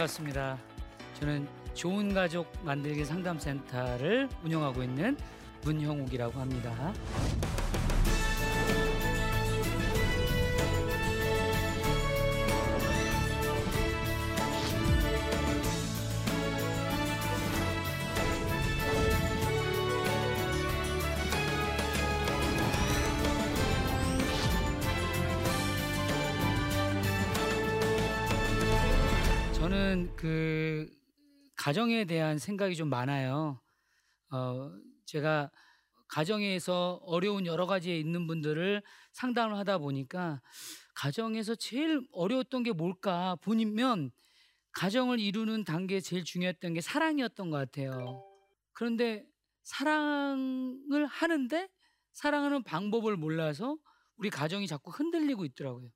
반갑습니다. 저는 좋은 가족 만들기 상담센터를 운영하고 있는 문형욱이라고 합니다. 저는 그 가정에 대한 생각이 좀 많아요. 어, 제가 가정에서 어려운 여러 가지에 있는 분들을 상담을 하다 보니까 가정에서 제일 어려웠던 게 뭘까 보면 가정을 이루는 단계에 제일 중요했던 게 사랑이었던 것 같아요. 그런데 사랑을 하는데 사랑하는 방법을 몰라서 우리 가정이 자꾸 흔들리고 있더라고요.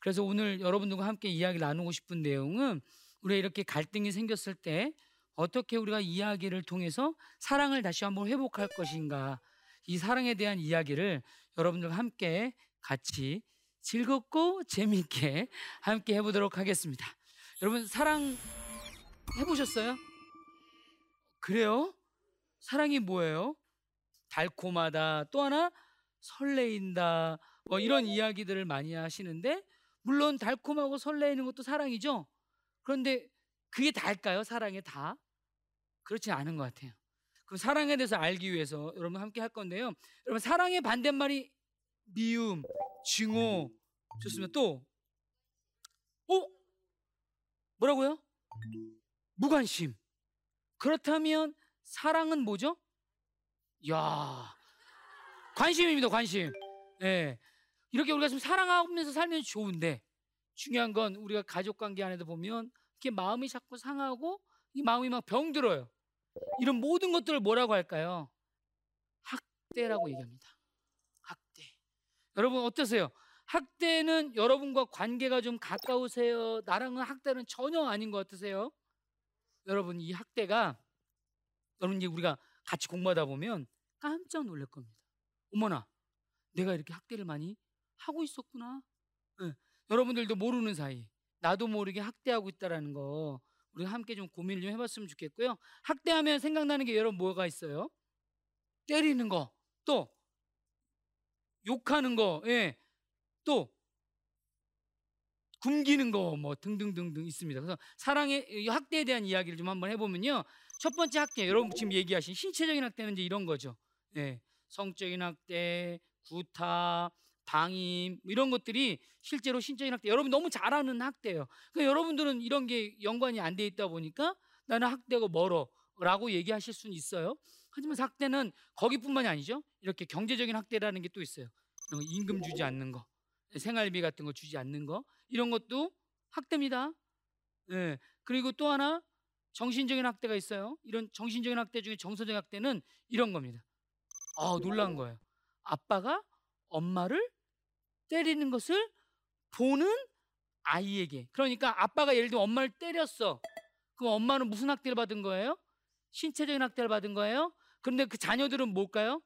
그래서 오늘 여러분들과 함께 이야기 나누고 싶은 내용은 우리가 이렇게 갈등이 생겼을 때 어떻게 우리가 이야기를 통해서 사랑을 다시 한번 회복할 것인가 이 사랑에 대한 이야기를 여러분들과 함께 같이 즐겁고 재미있게 함께 해보도록 하겠습니다. 여러분 사랑 해보셨어요? 그래요? 사랑이 뭐예요? 달콤하다 또 하나 설레인다 뭐 이런 이야기들을 많이 하시는데 물론 달콤하고 설레이는 것도 사랑이죠. 그런데 그게 다일까요? 사랑에 다? 그렇지 않은 것 같아요. 그 사랑에 대해서 알기 위해서 여러분 함께 할 건데요. 여러분 사랑의 반대말이 미움, 증오 좋습니다. 또 어? 뭐라고요? 무관심. 그렇다면 사랑은 뭐죠? 야 관심입니다. 관심. 예. 네. 이렇게 우리가 좀 사랑하면서 살면 좋은데 중요한 건 우리가 가족 관계 안에도 보면 이렇게 마음이 자꾸 상하고 이 마음이 막 병들어요. 이런 모든 것들을 뭐라고 할까요? 학대라고 얘기합니다. 학대. 여러분 어떠세요? 학대는 여러분과 관계가 좀 가까우세요? 나랑은 학대는 전혀 아닌 것 같으세요? 여러분 이 학대가 여러분 이제 우리가 같이 공부하다 보면 깜짝 놀랄 겁니다. 어머나, 내가 이렇게 학대를 많이 하고 있었구나. 네. 여러분들도 모르는 사이 나도 모르게 학대하고 있다라는 거 우리 함께 좀 고민을 좀 해봤으면 좋겠고요. 학대하면 생각나는 게 여러분 뭐가 있어요? 때리는 거, 또 욕하는 거, 예, 또 굶기는 거, 뭐 등등등등 있습니다. 그래서 사랑의 학대에 대한 이야기를 좀 한번 해보면요. 첫 번째 학대, 여러분 지금 얘기하신 신체적인 학대는 이제 이런 거죠. 예, 성적인 학대, 구타, 방임 뭐 이런 것들이 실제로 신적인 학대 여러분 너무 잘 아는 학대예요. 그러니까 여러분들은 이런 게 연관이 안 돼 있다 보니까 나는 학대고 멀어라고 얘기하실 수는 있어요. 하지만 학대는 거기뿐만이 아니죠. 이렇게 경제적인 학대라는 게 또 있어요. 임금 주지 않는 거, 생활비 같은 거 주지 않는 거 이런 것도 학대입니다. 예. 그리고 또 하나 정신적인 학대가 있어요. 이런 정신적인 학대 중에 정서적 학대는 이런 겁니다. 아, 놀란 거예요. 아빠가 엄마를 때리는 것을 보는 아이에게. 그러니까 아빠가 예를 들어 엄마를 때렸어. 그럼 엄마는 무슨 학대를 받은 거예요? 신체적인 학대를 받은 거예요? 그런데 그 자녀들은 뭘까요?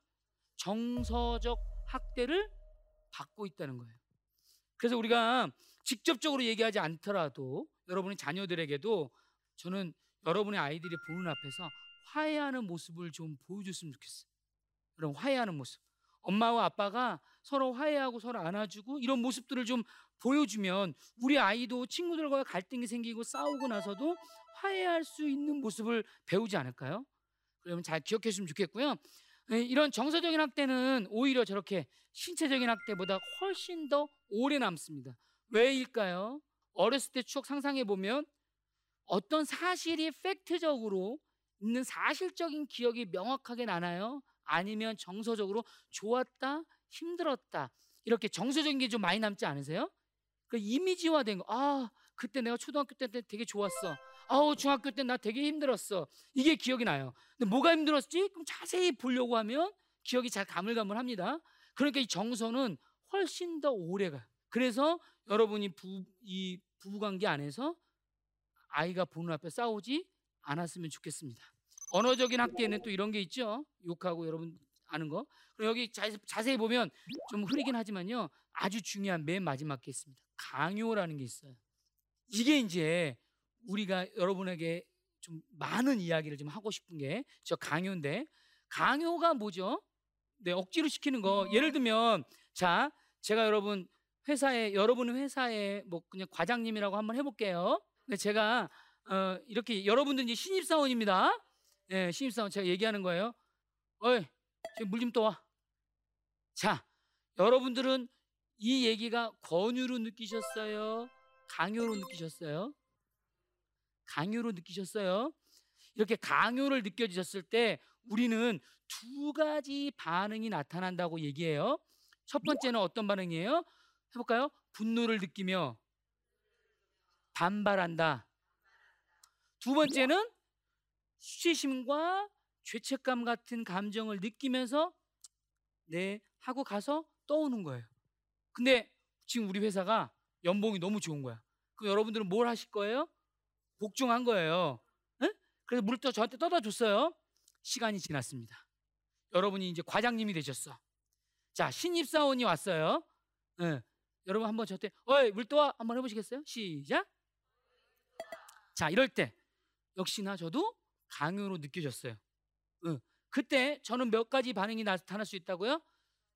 정서적 학대를 받고 있다는 거예요. 그래서 우리가 직접적으로 얘기하지 않더라도 여러분의 자녀들에게도 저는 여러분의 아이들이 보는 앞에서 화해하는 모습을 좀 보여줬으면 좋겠어요. 여러분 화해하는 모습. 엄마와 아빠가 서로 화해하고 서로 안아주고 이런 모습들을 좀 보여주면 우리 아이도 친구들과 갈등이 생기고 싸우고 나서도 화해할 수 있는 모습을 배우지 않을까요? 그러면 잘 기억했으면 좋겠고요. 예, 이런 정서적인 학대는 오히려 저렇게 신체적인 학대보다 훨씬 더 오래 남습니다. 왜일까요? 어렸을 때 추억 상상해 보면 어떤 사실이 팩트적으로 있는 사실적인 기억이 명확하게 나나요? 아니면 정서적으로 좋았다, 힘들었다. 이렇게 정서적인 게 좀 많이 남지 않으세요? 그 이미지화된 거. 아, 그때 내가 초등학교 때 되게 좋았어. 아우, 중학교 때 나 되게 힘들었어. 이게 기억이 나요. 근데 뭐가 힘들었지? 그럼 자세히 보려고 하면 기억이 잘 가물가물합니다. 그러니까 이 정서는 훨씬 더 오래가. 그래서 여러분이 부, 이 부부관계 안에서 아이가 보는 앞에 싸우지 않았으면 좋겠습니다. 언어적인 학대에는 또 이런 게 있죠. 욕하고 여러분 아는 거. 그리고 여기 자세히 보면 좀 흐리긴 하지만요. 아주 중요한 맨 마지막 게 있습니다. 강요라는 게 있어요. 이게 이제 우리가 여러분에게 좀 많은 이야기를 좀 하고 싶은 게 저 강요인데 강요가 뭐죠? 네, 억지로 시키는 거. 예를 들면 자, 제가 여러분 회사에 여러분 회사에 뭐 그냥 과장님이라고 한번 해 볼게요. 근데 제가 어, 이렇게 여러분들 이제 신입 사원입니다. 예, 신입 사원 제가 얘기하는 거예요. 어이, 지금 물 좀 떠와. 자, 여러분들은 이 얘기가 권유로 느끼셨어요? 강요로 느끼셨어요? 강요로 느끼셨어요? 이렇게 강요를 느껴지셨을 때 우리는 두 가지 반응이 나타난다고 얘기해요. 첫 번째는 어떤 반응이에요? 해볼까요? 분노를 느끼며 반발한다. 두 번째는 수치심과 죄책감 같은 감정을 느끼면서 네 하고 가서 떠오는 거예요. 근데 지금 우리 회사가 연봉이 너무 좋은 거야. 그럼 여러분들은 뭘 하실 거예요? 복종한 거예요. 응? 그래서 또 저한테 떠다 줬어요. 시간이 지났습니다. 여러분이 이제 과장님이 되셨어. 자, 신입사원이 왔어요. 응. 여러분 한번 저한테 어이 물 떠와 한번 해보시겠어요? 시작. 자, 이럴 때 역시나 저도 강요로 느껴졌어요. 응. 그때 저는 몇 가지 반응이 나타날 수 있다고요?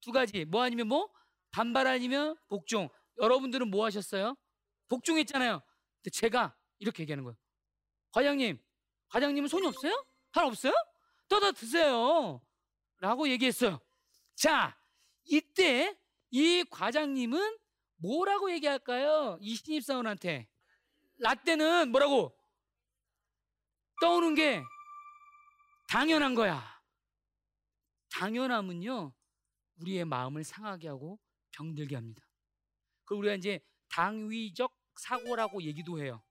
두 가지. 뭐 아니면 뭐? 반발 아니면 복종. 여러분들은 뭐 하셨어요? 복종했잖아요. 근데 제가 이렇게 얘기하는 거예요. 과장님, 과장님은 손이 없어요? 팔 없어요? 떠다 드세요. 라고 얘기했어요. 자, 이때 이 과장님은 뭐라고 얘기할까요? 이 신입사원한테. 라떼는 뭐라고? 떠오는 게 당연한 거야. 당연함은요, 우리의 마음을 상하게 하고 병들게 합니다. 그 우리가 이제 당위적 사고라고 얘기도 해요.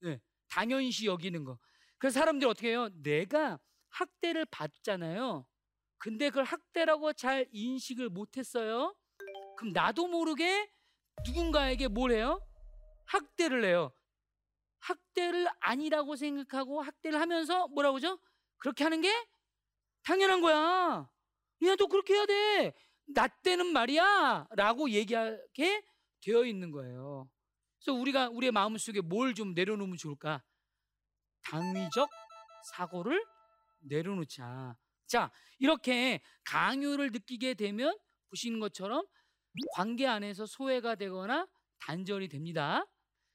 네, 당연시 여기는 거. 그래서 사람들이 어떻게 해요? 내가 학대를 받잖아요. 근데 그걸 학대라고 잘 인식을 못했어요. 그럼 나도 모르게 누군가에게 뭘 해요? 학대를 해요. 학대를 아니라고 생각하고 학대를 하면서 뭐라고 하죠? 그렇게 하는 게 당연한 거야. 야, 너 그렇게 해야 돼. 나 때는 말이야. 라고 얘기하게 되어 있는 거예요. 그래서 우리가 우리의 마음속에 뭘 좀 내려놓으면 좋을까? 당위적 사고를 내려놓자. 자, 이렇게 강요를 느끼게 되면 보시는 것처럼 관계 안에서 소외가 되거나 단절이 됩니다.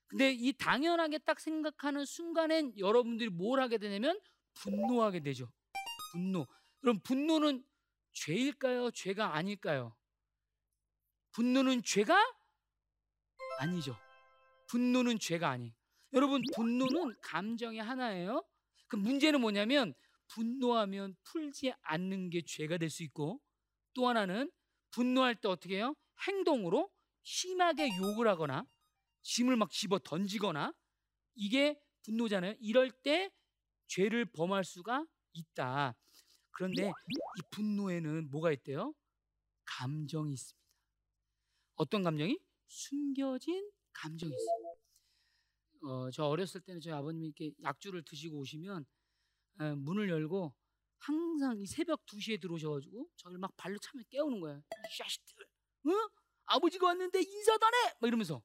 근데 이 당연하게 딱 생각하는 순간엔 여러분들이 뭘 하게 되냐면 분노하게 되죠. 분노. 그럼 분노는 죄일까요? 죄가 아닐까요? 분노는 죄가 아니죠. 분노는 죄가 아니. 여러분 분노는 감정의 하나예요. 그 문제는 뭐냐면 분노하면 풀지 않는 게 죄가 될 수 있고 또 하나는 분노할 때 어떻게 해요? 행동으로 심하게 욕을 하거나 짐을 막 집어 던지거나 이게 분노잖아요. 이럴 때 죄를 범할 수가 있다. 그런데 이 분노에는 뭐가 있대요? 감정이 있습니다. 어떤 감정이? 숨겨진 감정이 있어요. 어, 저 어렸을 때는 저희 아버님이 이렇게 약주를 드시고 오시면 에, 문을 열고 항상 이 새벽 2시에 들어오셔가지고 저를 막 발로 차면 깨우는 거예요. 이 자식들, 어? 아버지가 왔는데 인사도 안 해! 막 이러면서.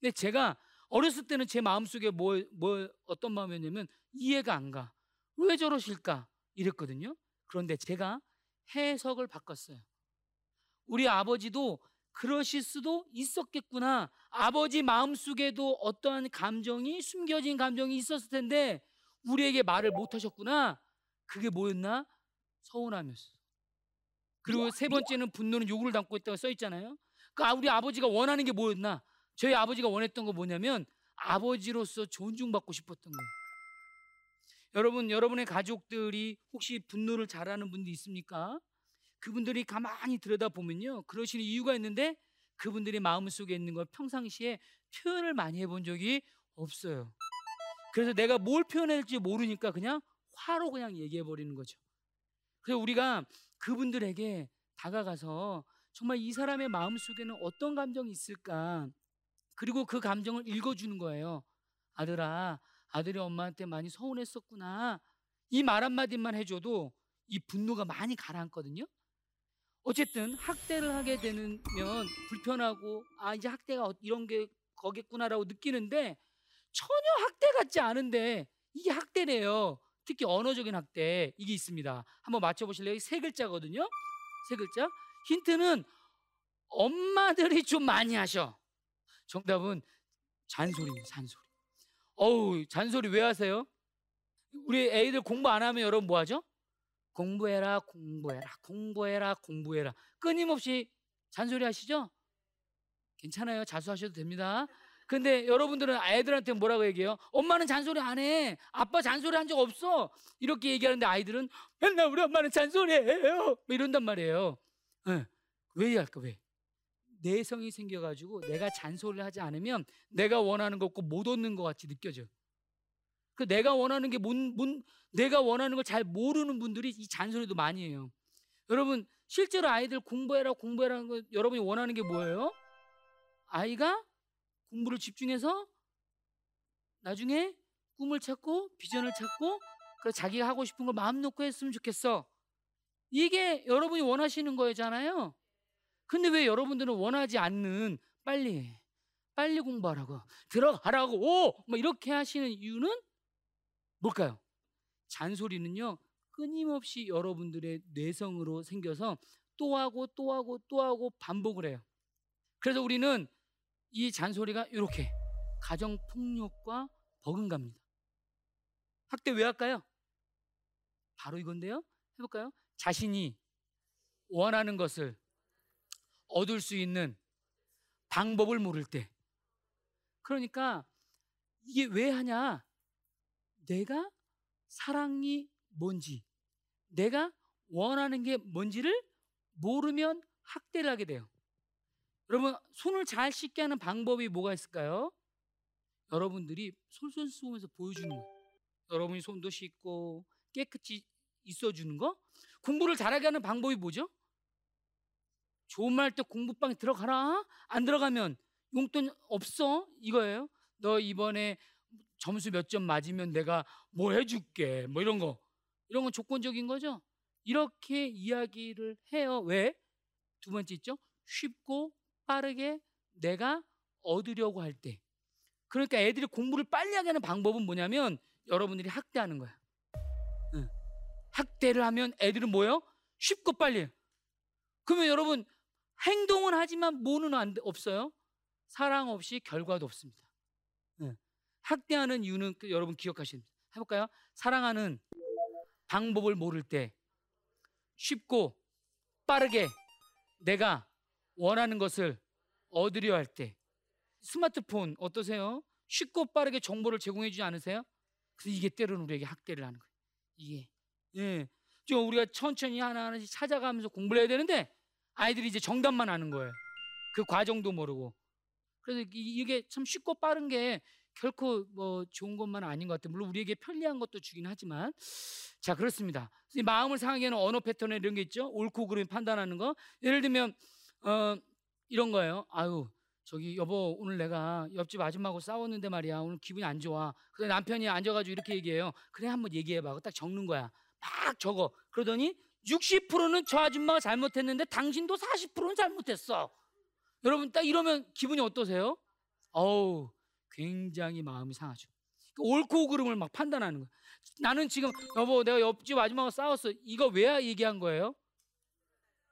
근데 제가 어렸을 때는 제 마음속에 뭐, 뭐 어떤 마음이었냐면 이해가 안 가. 왜 저러실까? 이랬거든요. 그런데 제가 해석을 바꿨어요. 우리 아버지도 그러실 수도 있었겠구나. 아버지 마음속에도 어떠한 감정이 숨겨진 감정이 있었을 텐데 우리에게 말을 못 하셨구나. 그게 뭐였나? 서운함이었어. 그리고 세 번째는 분노는 욕을 담고 있다고 써 있잖아요. 그 우리 아버지가 원하는 게 뭐였나? 저희 아버지가 원했던 거 뭐냐면 아버지로서 존중받고 싶었던 거예요. 여러분, 여러분의 가족들이 혹시 분노를 잘하는 분도 있습니까? 그분들이 가만히 들여다보면요. 그러시는 이유가 있는데 그분들이 마음속에 있는 걸 평상시에 표현을 많이 해본 적이 없어요. 그래서 내가 뭘 표현할지 모르니까 그냥 화로 그냥 얘기해 버리는 거죠. 그래서 우리가 그분들에게 다가가서 정말 이 사람의 마음속에는 어떤 감정이 있을까? 그리고 그 감정을 읽어주는 거예요. 아들아, 아들이 엄마한테 많이 서운했었구나. 이 말 한마디만 해줘도 이 분노가 많이 가라앉거든요. 어쨌든 학대를 하게 되면 불편하고 아 이제 학대가 어, 이런 게 거겠구나라고 느끼는데 전혀 학대 같지 않은데 이게 학대래요. 특히 언어적인 학대 이게 있습니다. 한번 맞춰보실래요? 세 글자거든요. 세 글자. 힌트는 엄마들이 좀 많이 하셔. 정답은 잔소리입니다. 잔소리. 어우 잔소리 왜 하세요? 우리 애들 공부 안 하면 여러분 뭐 하죠? 공부해라 공부해라 공부해라 공부해라 끊임없이 잔소리 하시죠? 괜찮아요. 자수하셔도 됩니다. 근데 여러분들은 아이들한테 뭐라고 얘기해요? 엄마는 잔소리 안 해. 아빠 잔소리 한 적 없어. 이렇게 얘기하는데 아이들은 맨날 우리 엄마는 잔소리해요. 뭐 이런단 말이에요. 네. 왜 할까? 왜? 내성이 생겨가지고 내가 잔소리를 하지 않으면 내가 원하는 거 없고 못 얻는 것 같이 느껴져. 그 내가 원하는 게 뭔, 뭔 내가 원하는 걸 잘 모르는 분들이 이 잔소리도 많이 해요. 여러분 실제로 아이들 공부해라 공부해라는 거 여러분이 원하는 게 뭐예요? 아이가 공부를 집중해서 나중에 꿈을 찾고 비전을 찾고 그 자기가 하고 싶은 걸 마음 놓고 했으면 좋겠어. 이게 여러분이 원하시는 거잖아요. 근데 왜 여러분들은 원하지 않는 빨리 빨리 공부하라고 들어가라고 오! 뭐 이렇게 하시는 이유는 뭘까요? 잔소리는요 끊임없이 여러분들의 뇌성으로 생겨서 또 하고 또 하고 또 하고 반복을 해요. 그래서 우리는 이 잔소리가 이렇게 가정 폭력과 버금갑니다. 학대 왜 할까요? 바로 이건데요. 해볼까요? 자신이 원하는 것을 얻을 수 있는 방법을 모를 때. 그러니까 이게 왜 하냐? 내가 사랑이 뭔지, 내가 원하는 게 뭔지를 모르면 학대를 하게 돼요. 여러분 손을 잘 씻게 하는 방법이 뭐가 있을까요? 여러분들이 쏘면서 보여주는 거예요. 여러분이 손도 씻고 깨끗이 있어주는 거. 공부를 잘하게 하는 방법이 뭐죠? 좋은 말 때 공부방에 들어가라. 안 들어가면 용돈 없어. 이거예요. 너 이번에 점수 몇 점 맞으면 내가 뭐 해줄게. 뭐 이런 거. 이런 건 조건적인 거죠. 이렇게 이야기를 해요. 왜? 두 번째 있죠. 쉽고 빠르게 내가 얻으려고 할 때. 그러니까 애들이 공부를 빨리 하게 하는 방법은 뭐냐면 여러분들이 학대하는 거야. 응. 학대를 하면 애들은 뭐예요? 쉽고 빨리. 그러면 여러분 행동은 하지만 뭐는 안 없어요? 사랑 없이 결과도 없습니다. 응. 학대하는 이유는 그 여러분 기억하시면 해볼까요? 사랑하는 방법을 모를 때 쉽고 빠르게 내가 원하는 것을 얻으려 할 때 스마트폰 어떠세요? 쉽고 빠르게 정보를 제공해 주지 않으세요? 그래서 이게 때로는 우리에게 학대를 하는 거예요. 이게 예. 좀 우리가 천천히 하나하나씩 찾아가면서 공부를 해야 되는데 아이들이 이제 정답만 아는 거예요. 그 과정도 모르고. 그래서 이게 참 쉽고 빠른 게 결코 뭐 좋은 것만 아닌 것 같아요. 물론 우리에게 편리한 것도 주긴 하지만 자 그렇습니다. 마음을 상하게 하는 언어 패턴 이런 게 있죠. 옳고 그름 판단하는 거. 예를 들면 어, 이런 거예요. 아유, 저기 여보 오늘 내가 옆집 아줌마하고 싸웠는데 말이야 오늘 기분이 안 좋아. 그래 남편이 앉아가지고 이렇게 얘기해요. 그래 한번 얘기해봐. 딱 적는 거야. 막 적어. 그러더니 60%는 저 아줌마가 잘못했는데 당신도 40%는 잘못했어. 여러분 딱 이러면 기분이 어떠세요? 어우 굉장히 마음이 상하죠. 그러니까 옳고 그름을 막 판단하는 거야. 나는 지금 여보 내가 옆집 아줌마하고 싸웠어. 이거 왜 얘기한 거예요?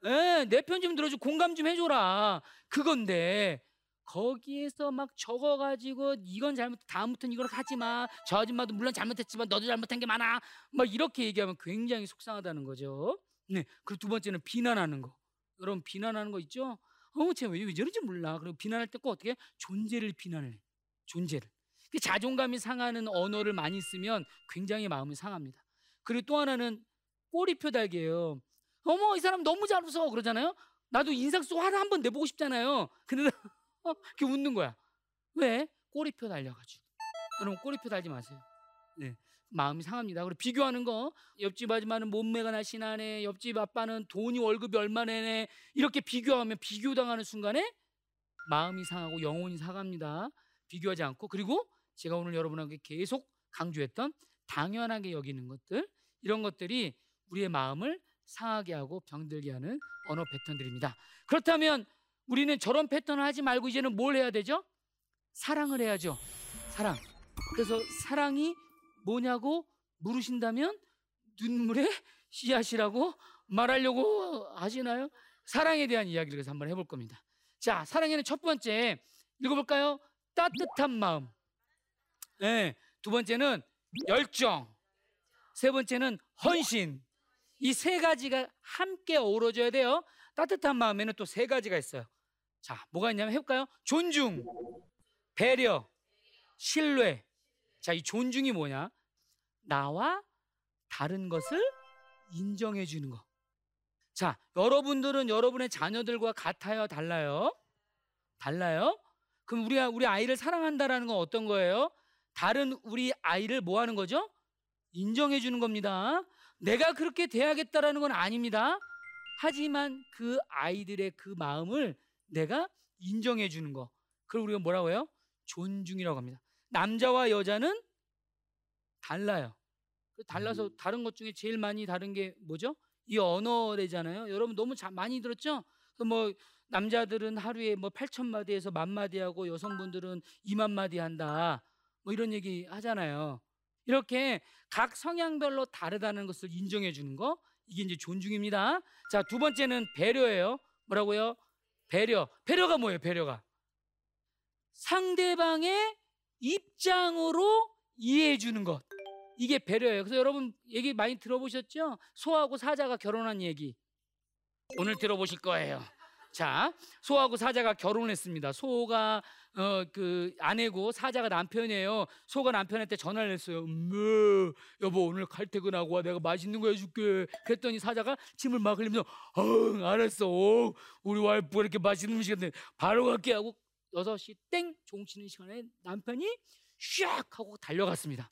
예, 내편 좀 들어줘. 공감 좀 해줘라. 그건데 거기에서 막 적어가지고 이건 잘못, 다음부터는 이걸 하지 마. 저 아줌마도 물론 잘못했지만 너도 잘못한 게 많아. 막 이렇게 얘기하면 굉장히 속상하다는 거죠. 네. 그리고 두 번째는 비난하는 거. 여러분 비난하는 거 있죠? 어, 쟤왜 왜 저런지 몰라. 그리고 비난할 때 꼭 어떻게 해? 존재를 비난해. 존재를. 그 자존감이 상하는 언어를 많이 쓰면 굉장히 마음이 상합니다. 그리고 또 하나는 꼬리표 달기예요. 어머 이 사람 너무 잘 웃어 그러잖아요. 나도 인상 속 화를 한번 내보고 싶잖아요. 근데 어, 이렇게 웃는 거야. 왜? 꼬리표 달려가지고. 여러분 꼬리표 달지 마세요. 네. 마음이 상합니다. 그리고 비교하는 거 옆집 아줌마는 몸매가 날씬하네 옆집 아빠는 돈이 월급이 얼마네 이렇게 비교하면 비교당하는 순간에 마음이 상하고 영혼이 상합니다. 비교하지 않고 그리고 제가 오늘 여러분에게 계속 강조했던 당연하게 여기는 것들 이런 것들이 우리의 마음을 상하게 하고 병들게 하는 언어 패턴들입니다. 그렇다면 우리는 저런 패턴을 하지 말고 이제는 뭘 해야 되죠? 사랑을 해야죠. 사랑. 그래서 사랑이 뭐냐고 물으신다면 눈물의 씨앗이라고 말하려고 하시나요? 사랑에 대한 이야기를 그래서 한번 해볼 겁니다. 자, 사랑에는 첫 번째 읽어볼까요? 따뜻한 마음. 네, 두 번째는 열정. 세 번째는 헌신. 이 세 가지가 함께 어우러져야 돼요. 따뜻한 마음에는 또 세 가지가 있어요. 자, 뭐가 있냐면 해볼까요? 존중, 배려, 신뢰. 자, 이 존중이 뭐냐? 나와 다른 것을 인정해 주는 거. 자, 여러분들은 여러분의 자녀들과 같아요, 달라요? 달라요? 그럼 우리 우리 아이를 사랑한다라는 건 어떤 거예요? 다른 우리 아이를 뭐 하는 거죠? 인정해 주는 겁니다. 내가 그렇게 돼야겠다라는 건 아닙니다. 하지만 그 아이들의 그 마음을 내가 인정해 주는 거. 그걸 우리가 뭐라고 해요? 존중이라고 합니다. 남자와 여자는 달라요. 그 달라서 다른 것 중에 제일 많이 다른 게 뭐죠? 이 언어래잖아요. 여러분 너무 자, 많이 들었죠? 뭐 남자들은 하루에 뭐 8천 마디에서 만 마디 하고 여성분들은 2만 마디 한다. 뭐 이런 얘기 하잖아요. 이렇게 각 성향별로 다르다는 것을 인정해 주는 거 이게 이제 존중입니다. 자, 두 번째는 배려예요. 뭐라고요? 배려. 배려가 뭐예요? 배려가 상대방의 입장으로 이해해 주는 것. 이게 배려예요. 그래서 여러분 얘기 많이 들어보셨죠? 소하고 사자가 결혼한 얘기. 오늘 들어보실 거예요. 자, 소하고 사자가 결혼했습니다. 소가 어 그 아내고 사자가 남편이에요. 소가 남편한테 전화를 했어요. 음, 여보 오늘 칼퇴근하고 와 내가 맛있는 거 해줄게. 그랬더니 사자가 침을 막 흘리면서 어 알았어. 어, 우리 와이프가 이렇게 맛있는 음식인데 바로 갈게 하고 6시 땡 종치는 시간에 남편이 샥 하고 달려갔습니다.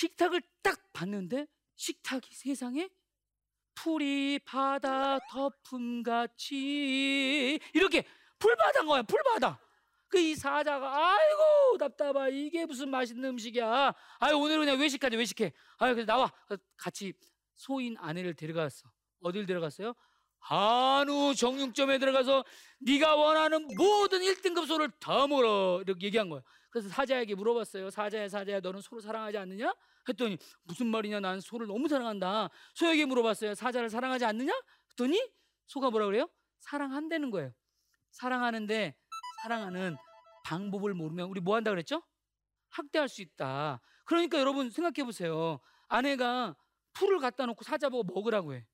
식탁을 딱 봤는데 식탁이 세상에 풀이 바다 덮음같이 이렇게 풀바다인 거야 풀바다. 그 이 사자가 아이고 답답하. 이게 무슨 맛있는 음식이야. 아유 오늘 그냥 외식하자 외식해. 아유 그래 나와. 같이 소인 아내를 데려갔어. 어딜 데려갔어요? 한우 정육점에 들어가서 네가 원하는 모든 1등급 소를 다 먹어 이렇게 얘기한 거야 그래서 사자에게 물어봤어요 사자야 사자야 너는 소를 사랑하지 않느냐? 했더니 무슨 말이냐 난 소를 너무 사랑한다 소에게 물어봤어요 사자를 사랑하지 않느냐? 했더니 소가 뭐라 그래요? 사랑한다는 거예요 사랑하는데 사랑하는 방법을 모르면 우리 뭐 한다 그랬죠? 학대할 수 있다. 그러니까 여러분 생각해 보세요. 아내가 풀을 갖다 놓고 사자 보고 먹으라고 해.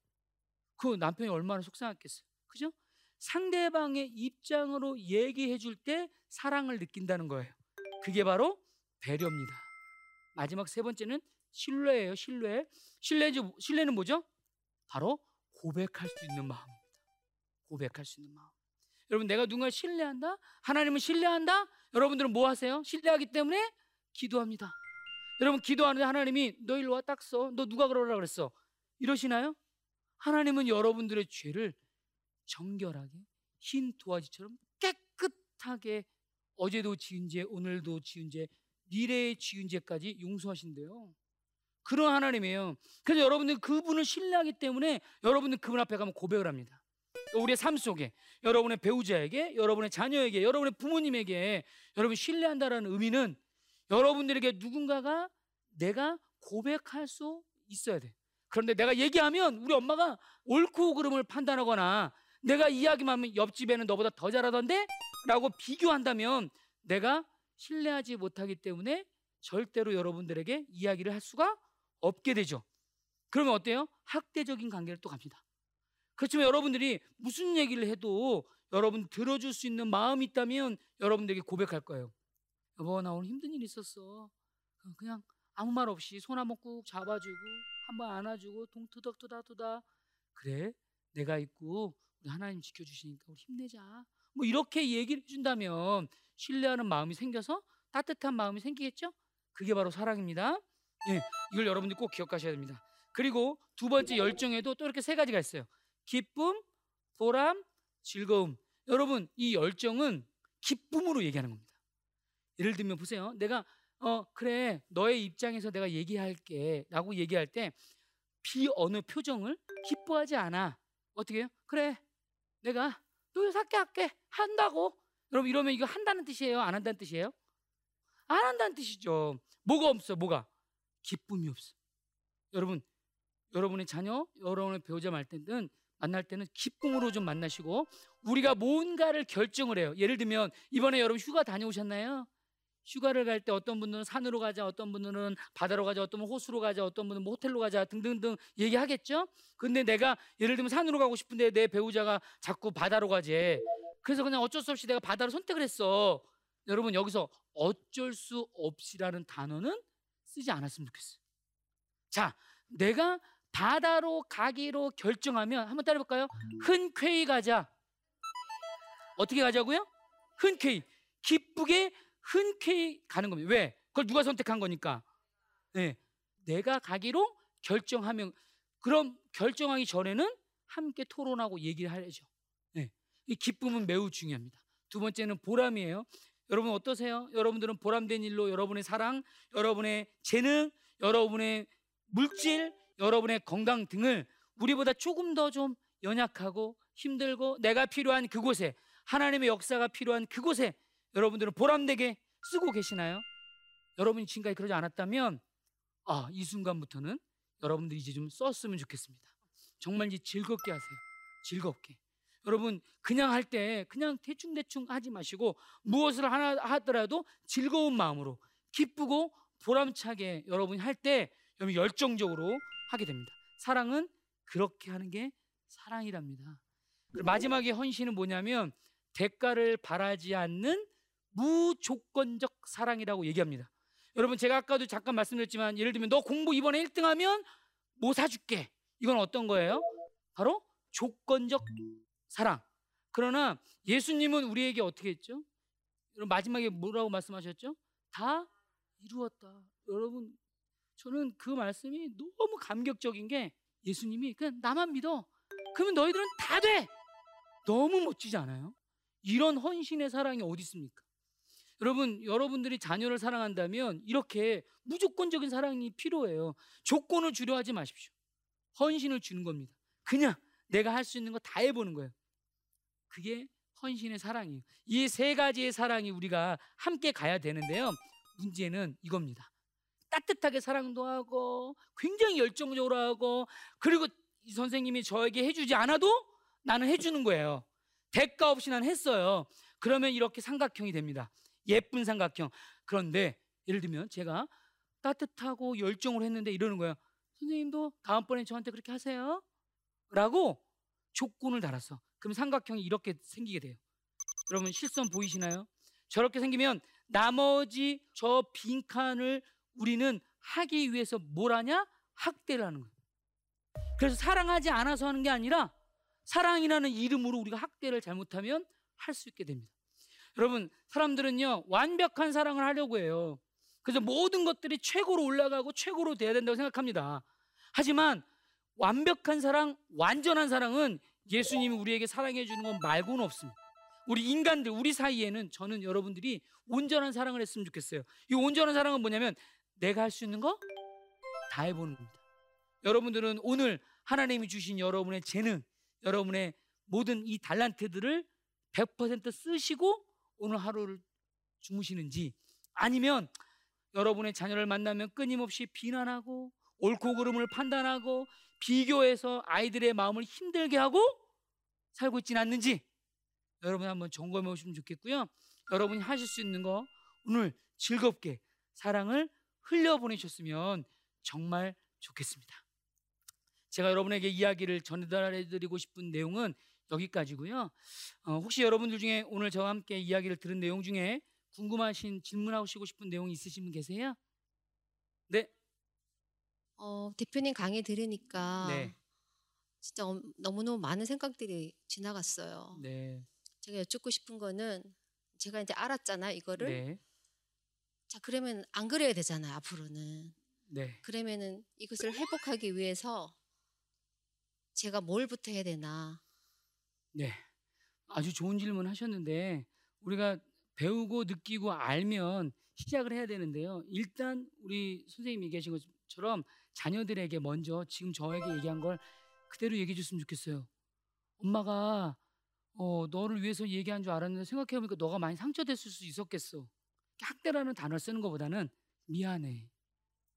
그 남편이 얼마나 속상했겠어요. 그죠? 상대방의 입장으로 얘기해 줄 때 사랑을 느낀다는 거예요. 그게 바로 배려입니다. 마지막 세 번째는 신뢰예요. 신뢰. 신뢰 신뢰는 뭐죠? 바로 고백할 수 있는 마음입니다. 고백할 수 있는 마음. 여러분 내가 누군가 신뢰한다? 하나님을 신뢰한다? 여러분들은 뭐 하세요? 신뢰하기 때문에 기도합니다. 여러분 기도하는데 하나님이 너 일로 와딱 써. 너 누가 그러라 그랬어? 이러시나요? 하나님은 여러분들의 죄를 정결하게 흰 도화지처럼 깨끗하게 어제도 지은 죄, 오늘도 지은 죄, 미래에 지은 죄까지 용서하신대요. 그런 하나님이에요. 그래서 여러분들 그분을 신뢰하기 때문에 여러분들 그분 앞에 가면 고백을 합니다. 우리의 삶 속에 여러분의 배우자에게 여러분의 자녀에게 여러분의 부모님에게 여러분 신뢰한다라는 의미는 여러분들에게 누군가가 내가 고백할 수 있어야 돼. 그런데 내가 얘기하면 우리 엄마가 옳고 그름을 판단하거나 내가 이야기만 하면 옆집에는 너보다 더 잘하던데? 라고 비교한다면 내가 신뢰하지 못하기 때문에 절대로 여러분들에게 이야기를 할 수가 없게 되죠. 그러면 어때요? 학대적인 관계를 또 갑니다. 그렇지만 여러분들이 무슨 얘기를 해도 여러분 들어줄 수 있는 마음이 있다면 여러분들에게 고백할 거예요. 여보 나 오늘 힘든 일 있었어. 그냥 아무 말 없이 손 한번 꾹 잡아주고 한번 안아주고 동투덕투다투다 그래 내가 있고 우리 하나님 지켜주시니까 우리 힘내자. 뭐 이렇게 얘기를 해준다면 신뢰하는 마음이 생겨서 따뜻한 마음이 생기겠죠? 그게 바로 사랑입니다. 예, 이걸 여러분들 꼭 기억하셔야 됩니다. 그리고 두 번째 열정에도 또 이렇게 세 가지가 있어요. 기쁨, 보람, 즐거움. 여러분, 이 열정은 기쁨으로 얘기하는 겁니다. 예를 들면 보세요. 내가 어 그래 너의 입장에서 내가 얘기할게라고 얘기할 때 비 어느 표정을 기뻐하지 않아. 어떻게 해요? 그래 내가 너 살게 할게 한다고 여러분 이러면 이거 한다는 뜻이에요? 안 한다는 뜻이에요? 안 한다는 뜻이죠. 뭐가 없어? 뭐가? 기쁨이 없어. 여러분, 여러분의 자녀, 여러분의 배우자 말 때는 만날 때는 기쁨으로 좀 만나시고 우리가 뭔가를 결정을 해요. 예를 들면 이번에 여러분 휴가 다녀오셨나요? 휴가를 갈 때 어떤 분들은 산으로 가자, 어떤 분들은 바다로 가자, 어떤 분은 호수로 가자, 어떤 분은 뭐 호텔로 가자 등등등 얘기하겠죠. 근데 내가 예를 들면 산으로 가고 싶은데 내 배우자가 자꾸 바다로 가재. 그래서 그냥 어쩔 수 없이 내가 바다로 선택을 했어. 여러분 여기서 어쩔 수 없이라는 단어는 쓰지 않았으면 좋겠어요. 자, 내가 바다로 가기로 결정하면 한번 따라해볼까요? 흔쾌히 가자. 어떻게 가자고요? 흔쾌히 기쁘게 흔쾌히 가는 겁니다. 왜? 그걸 누가 선택한 거니까. 네, 내가 가기로 결정하면 그럼 결정하기 전에는 함께 토론하고 얘기를 하야죠. 네, 이 기쁨은 매우 중요합니다. 두 번째는 보람이에요. 여러분 어떠세요? 여러분들은 보람된 일로 여러분의 사랑, 여러분의 재능, 여러분의 물질, 여러분의 건강 등을 우리보다 조금 더 좀 연약하고 힘들고 내가 필요한 그곳에 하나님의 역사가 필요한 그곳에 여러분들은 보람되게 쓰고 계시나요? 여러분이 지금까지 그러지 않았다면 아, 이 순간부터는 여러분들이 이제 좀 썼으면 좋겠습니다. 정말 이제 즐겁게 하세요. 즐겁게. 여러분 그냥 할 때 그냥 대충대충 하지 마시고 무엇을 하나 하더라도 즐거운 마음으로 기쁘고 보람차게 여러분이 할 때 여러분 열정적으로 하게 됩니다. 사랑은 그렇게 하는 게 사랑이랍니다. 마지막에 헌신은 뭐냐면 대가를 바라지 않는 무조건적 사랑이라고 얘기합니다. 여러분 제가 아까도 잠깐 말씀드렸지만 예를 들면 너 공부 이번에 1등하면 뭐 사줄게. 이건 어떤 거예요? 바로 조건적 사랑. 그러나 예수님은 우리에게 어떻게 했죠? 여러분 마지막에 뭐라고 말씀하셨죠? 다 이루었다. 여러분 저는 그 말씀이 너무 감격적인 게 예수님이 그냥 나만 믿어. 그러면 너희들은 다 돼. 너무 멋지지 않아요? 이런 헌신의 사랑이 어디 있습니까? 여러분, 여러분들이 자녀를 사랑한다면 이렇게 무조건적인 사랑이 필요해요. 조건을 주려 하지 마십시오. 헌신을 주는 겁니다. 그냥 내가 할 수 있는 거 다 해보는 거예요. 그게 헌신의 사랑이에요. 이 세 가지의 사랑이 우리가 함께 가야 되는데요. 문제는 이겁니다. 따뜻하게 사랑도 하고 굉장히 열정적으로 하고 그리고 이 선생님이 저에게 해주지 않아도 나는 해주는 거예요. 대가 없이 난 했어요. 그러면 이렇게 삼각형이 됩니다. 예쁜 삼각형. 그런데 예를 들면 제가 따뜻하고 열정을 했는데 이러는 거예요. 선생님도 다음번에 저한테 그렇게 하세요. 라고 조건을 달았어. 그럼 삼각형이 이렇게 생기게 돼요. 여러분 실선 보이시나요? 저렇게 생기면 나머지 저 빈칸을 우리는 하기 위해서 뭘 하냐? 학대를 하는 거예요. 그래서 사랑하지 않아서 하는 게 아니라 사랑이라는 이름으로 우리가 학대를 잘못하면 할 수 있게 됩니다. 여러분, 사람들은요, 완벽한 사랑을 하려고 해요. 그래서 모든 것들이 최고로 올라가고 최고로 돼야 된다고 생각합니다. 하지만 완벽한 사랑, 완전한 사랑은 예수님이 우리에게 사랑해 주는 것 말고는 없습니다. 우리 인간들, 우리 사이에는 저는 여러분들이 온전한 사랑을 했으면 좋겠어요. 이 온전한 사랑은 뭐냐면 내가 할 수 있는 거 다 해보는 겁니다. 여러분들은 오늘 하나님이 주신 여러분의 재능, 여러분의 모든 이 달란트들을 100% 쓰시고 오늘 하루를 주무시는지 아니면 여러분의 자녀를 만나면 끊임없이 비난하고 옳고 그름을 판단하고 비교해서 아이들의 마음을 힘들게 하고 살고 있지는 않는지 여러분 한번 점검해 보시면 좋겠고요. 여러분이 하실 수 있는 거 오늘 즐겁게 사랑을 흘려보내셨으면 정말 좋겠습니다. 제가 여러분에게 이야기를 전달해 드리고 싶은 내용은 여기까지고요. 어, 혹시 여러분들 중에 오늘 저와 함께 이야기를 들은 내용 중에 궁금하신 질문하시고 싶은 내용 있으신 분 계세요? 네. 어, 대표님 강의 들으니까 네. 진짜 엄- 너무너무 많은 생각들이 지나갔어요. 네. 제가 여쭙고 싶은 거는 제가 이제 알았잖아요, 이거를. 네. 자, 그러면 안 그래야 되잖아요, 앞으로는. 네. 그러면은 이것을 회복하기 위해서 제가 뭘부터 해야 되나? 네. 아주 좋은 질문 하셨는데 우리가 배우고 느끼고 알면 시작을 해야 되는데요. 일단 우리 선생님이 얘기하신 것처럼 자녀들에게 먼저 지금 저에게 얘기한 걸 그대로 얘기해 줬으면 좋겠어요. 엄마가 어, 너를 위해서 얘기한 줄 알았는데 생각해보니까 너가 많이 상처됐을 수 있었겠어. 학대라는 단어를 쓰는 것보다는 미안해.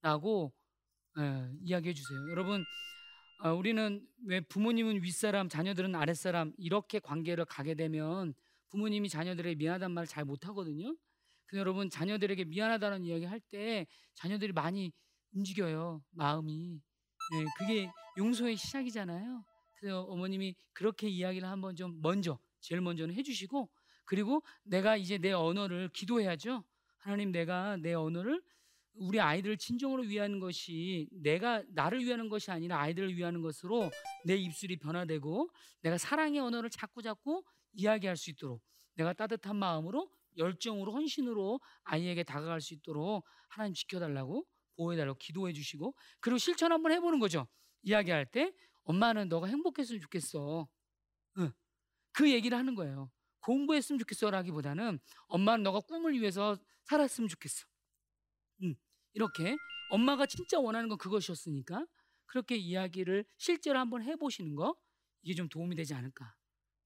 라고 예, 이야기해 주세요. 여러분, 어, 우리는 왜 부모님은 윗사람, 자녀들은 아랫사람 이렇게 관계를 가게 되면 부모님이 자녀들에게 미안하다는 말을 잘 못하거든요. 근데 여러분, 자녀들에게 미안하다는 이야기 할 때 자녀들이 많이 움직여요. 마음이. 예, 그게 용서의 시작이잖아요. 그래서 어머님이 그렇게 이야기를 한번 좀 먼저, 제일 먼저는 해주시고 그리고 내가 이제 내 언어를 기도해야죠. 하나님 내가 내 언어를 우리 아이들을 진정으로 위하는 것이 내가 나를 위하는 것이 아니라 아이들을 위하는 것으로 내 입술이 변화되고 내가 사랑의 언어를 자꾸 자꾸 이야기할 수 있도록 내가 따뜻한 마음으로 열정으로 헌신으로 아이에게 다가갈 수 있도록 하나님 지켜달라고 보호해달라고 기도해 주시고 그리고 실천 한번 해보는 거죠. 이야기할 때 엄마는 너가 행복했으면 좋겠어. 응. 그 얘기를 하는 거예요. 공부했으면 좋겠어라기보다는 엄마는 너가 꿈을 위해서 살았으면 좋겠어. 응. 이렇게 엄마가 진짜 원하는 건 그것이었으니까 그렇게 이야기를 실제로 한번 해보시는 거 이게 좀 도움이 되지 않을까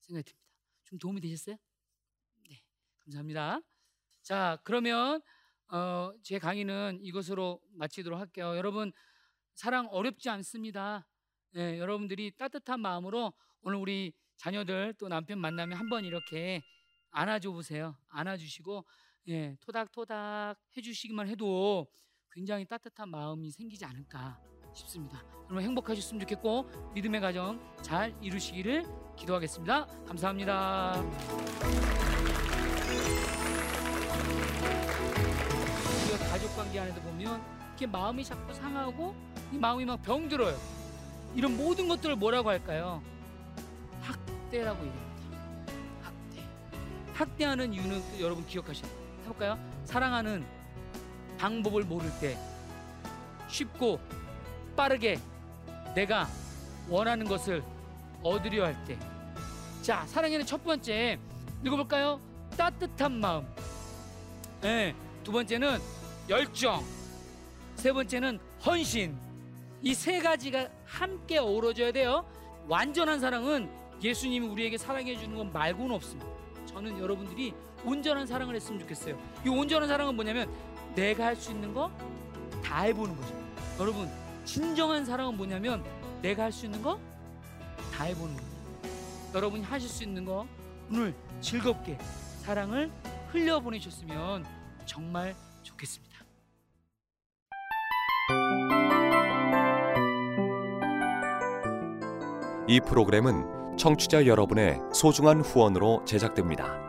생각이 듭니다. 좀 도움이 되셨어요? 네, 감사합니다. 자, 그러면 어, 제 강의는 이것으로 마치도록 할게요. 여러분 사랑 어렵지 않습니다. 네, 여러분들이 따뜻한 마음으로 오늘 우리 자녀들 또 남편 만나면 한번 이렇게 안아줘 보세요. 안아주시고 예, 토닥토닥 해주시기만 해도 굉장히 따뜻한 마음이 생기지 않을까 싶습니다. 여러분 행복하셨으면 좋겠고 믿음의 가정 잘 이루시기를 기도하겠습니다. 감사합니다. 가족 관계 안에도 보면 이렇게 마음이 자꾸 상하고 이 마음이 막 병들어요. 이런 모든 것들을 뭐라고 할까요? 학대라고 얘기합니다. 학대. 학대하는 이유는 또 여러분 기억하셔야 돼요. 해볼까요? 사랑하는 방법을 모를 때 쉽고 빠르게 내가 원하는 것을 얻으려 할 때. 자, 사랑에는 첫 번째 읽어볼까요? 따뜻한 마음. 네, 두 번째는 열정. 세 번째는 헌신. 이 세 가지가 함께 어우러져야 돼요. 완전한 사랑은 예수님이 우리에게 사랑해 주는 것 말고는 없습니다. 저는 여러분들이 온전한 사랑을 했으면 좋겠어요. 이 온전한 사랑은 뭐냐면 내가 할 수 있는 거 다 해보는 거죠. 여러분 진정한 사랑은 뭐냐면 내가 할 수 있는 거 다 해보는 거예요. 여러분이 하실 수 있는 거 오늘 즐겁게 사랑을 흘려보내셨으면 정말 좋겠습니다. 이 프로그램은 청취자 여러분의 소중한 후원으로 제작됩니다.